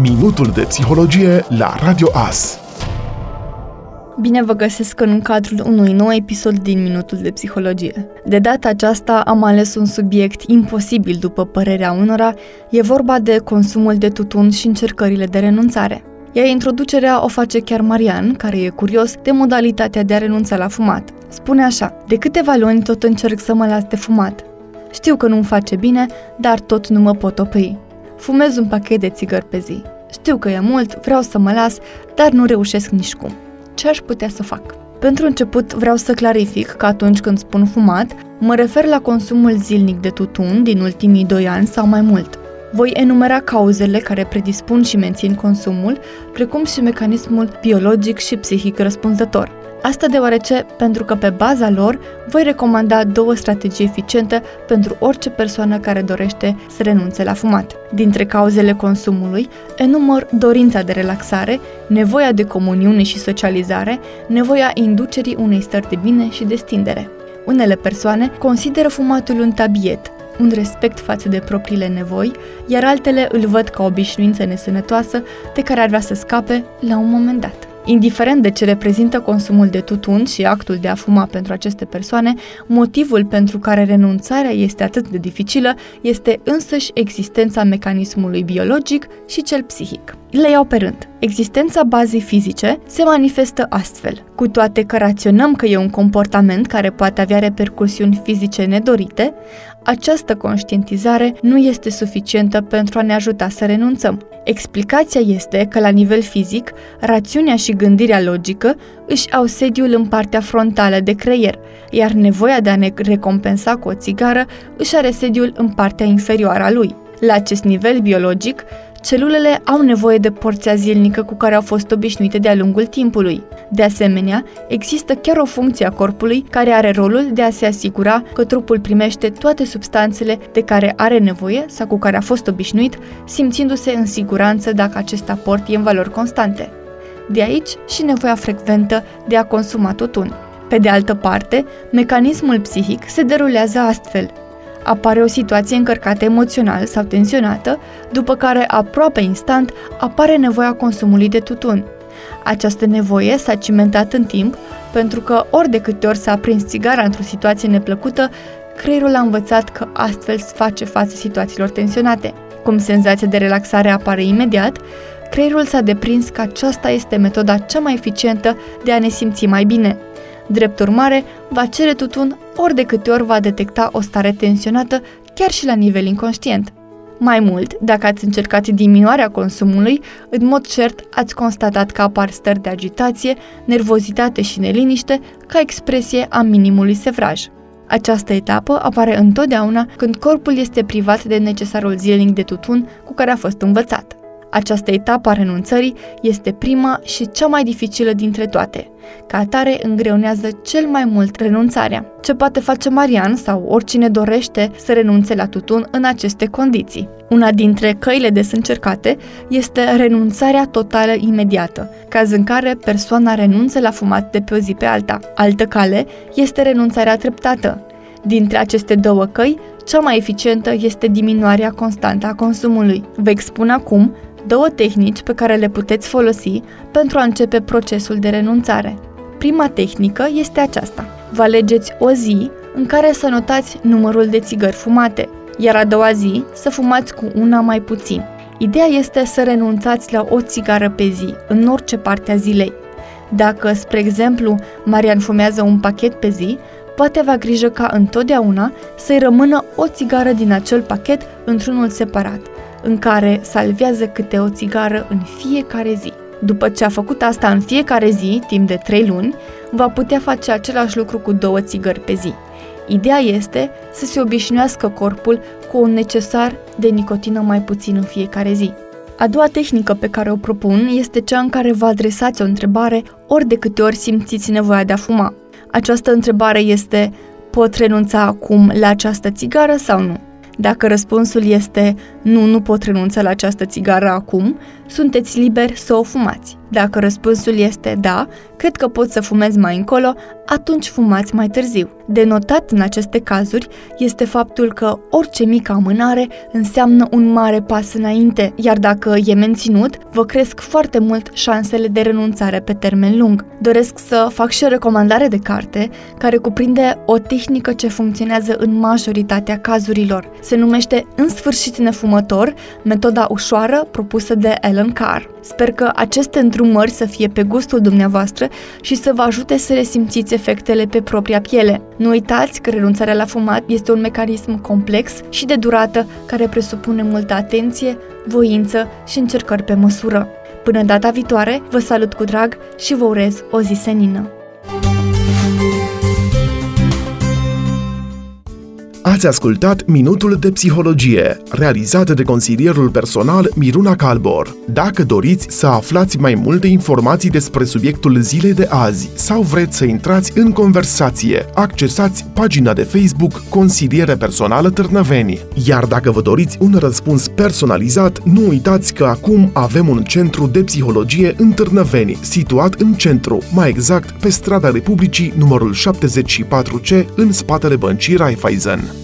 Minutul de psihologie la Radio AS. Bine vă găsesc în cadrul unui nou episod din Minutul de Psihologie. De data aceasta am ales un subiect imposibil după părerea unora, e vorba de consumul de tutun și încercările de renunțare. Iar introducerea o face chiar Marian, care e curios de modalitatea de a renunța la fumat. Spune așa, de câteva luni tot încerc să mă las de fumat. Știu că nu-mi face bine, dar tot nu mă pot opri. Fumez un pachet de țigări pe zi. Știu că e mult, vreau să mă las, dar nu reușesc nici cum. Ce aș putea să fac? Pentru început vreau să clarific că atunci când spun fumat, mă refer la consumul zilnic de tutun din ultimii 2 ani sau mai mult. Voi enumera cauzele care predispun și mențin consumul, precum și mecanismul biologic și psihic răspunzător. Asta deoarece, pentru că pe baza lor, voi recomanda două strategii eficiente pentru orice persoană care dorește să renunțe la fumat. Dintre cauzele consumului, enumăr dorința de relaxare, nevoia de comuniune și socializare, nevoia inducerii unei stări de bine și de stindere. Unele persoane consideră fumatul un tabiet, un respect față de propriile nevoi, iar altele îl văd ca o obișnuință nesănătoasă de care ar vrea să scape la un moment dat. Indiferent de ce reprezintă consumul de tutun și actul de a fuma pentru aceste persoane, motivul pentru care renunțarea este atât de dificilă este însăși existența mecanismului biologic și cel psihic. Le iau pe rând. Existența bazei fizice se manifestă astfel. Cu toate că raționăm că e un comportament care poate avea repercusiuni fizice nedorite, această conștientizare nu este suficientă pentru a ne ajuta să renunțăm. Explicația este că la nivel fizic, rațiunea și gândirea logică își au sediul în partea frontală de creier, iar nevoia de a ne recompensa cu o țigară își are sediul în partea inferioară a lui. La acest nivel biologic, celulele au nevoie de porția zilnică cu care au fost obișnuite de-a lungul timpului. De asemenea, există chiar o funcție a corpului care are rolul de a se asigura că trupul primește toate substanțele de care are nevoie sau cu care a fost obișnuit, simțindu-se în siguranță dacă acest aport e în valori constante. De aici și nevoia frecventă de a consuma tutun. Pe de altă parte, mecanismul psihic se derulează astfel – apare o situație încărcată emoțional sau tensionată, după care aproape instant apare nevoia consumului de tutun. Această nevoie s-a cimentat în timp pentru că ori de câte ori s-a aprins țigara într-o situație neplăcută, creierul a învățat că astfel se face față situațiilor tensionate. Cum senzația de relaxare apare imediat, creierul s-a deprins că aceasta este metoda cea mai eficientă de a ne simți mai bine. Drept urmare, va cere tutun ori de câte ori va detecta o stare tensionată, chiar și la nivel inconștient. Mai mult, dacă ați încercat diminuarea consumului, în mod cert ați constatat că apar stări de agitație, nervozitate și neliniște ca expresie a minimului sevraj. Această etapă apare întotdeauna când corpul este privat de necesarul zilnic de tutun cu care a fost învățat. Această etapă a renunțării este prima și cea mai dificilă dintre toate. Ca atare îngreunează cel mai mult renunțarea. Ce poate face Marian sau oricine dorește să renunțe la tutun în aceste condiții? Una dintre căile des încercate este renunțarea totală imediată, caz în care persoana renunță la fumat de pe o zi pe alta. Altă cale este renunțarea treptată. Dintre aceste două căi, cea mai eficientă este diminuarea constantă a consumului. Vă expun acum două tehnici pe care le puteți folosi pentru a începe procesul de renunțare. Prima tehnică este aceasta. Vă alegeți o zi în care să notați numărul de țigări fumate, iar a doua zi să fumați cu una mai puțin. Ideea este să renunțați la o țigară pe zi, în orice parte a zilei. Dacă, spre exemplu, Marian fumează un pachet pe zi, poate avea grijă ca întotdeauna să-i rămână o țigară din acel pachet într-unul separat, în care salvează câte o țigară în fiecare zi. După ce a făcut asta în fiecare zi, timp de 3 luni, va putea face același lucru cu două țigări pe zi. Ideea este să se obișnuiască corpul cu un necesar de nicotină mai puțin în fiecare zi. A doua tehnică pe care o propun este cea în care vă adresați o întrebare ori de câte ori simțiți nevoia de a fuma. Această întrebare este, pot renunța acum la această țigară sau nu? Dacă răspunsul este nu, nu pot renunța la această țigară acum, sunteți liberi să o fumați. Dacă răspunsul este da, cred că pot să fumez mai încolo, atunci fumați mai târziu. De notat în aceste cazuri este faptul că orice mică amânare înseamnă un mare pas înainte, iar dacă e menținut, vă cresc foarte mult șansele de renunțare pe termen lung. Doresc să fac și o recomandare de carte care cuprinde o tehnică ce funcționează în majoritatea cazurilor. Se numește În sfârșit nefumător, metoda ușoară propusă de Ellen Carr. Sper că aceste îndrumări să fie pe gustul dumneavoastră și să vă ajute să resimțiți efectele pe propria piele. Nu uitați că renunțarea la fumat este un mecanism complex și de durată care presupune multă atenție, voință și încercări pe măsură. Până data viitoare, vă salut cu drag și vă urez o zi senină! Ați ascultat Minutul de Psihologie, realizat de consilierul personal Miruna Calbor. Dacă doriți să aflați mai multe informații despre subiectul zilei de azi sau vreți să intrați în conversație, accesați pagina de Facebook Consiliere Personală Târnăveni. Iar dacă vă doriți un răspuns personalizat, nu uitați că acum avem un centru de psihologie în Târnăveni, situat în centru, mai exact pe strada Republicii numărul 74C, în spatele băncii Raiffeisen.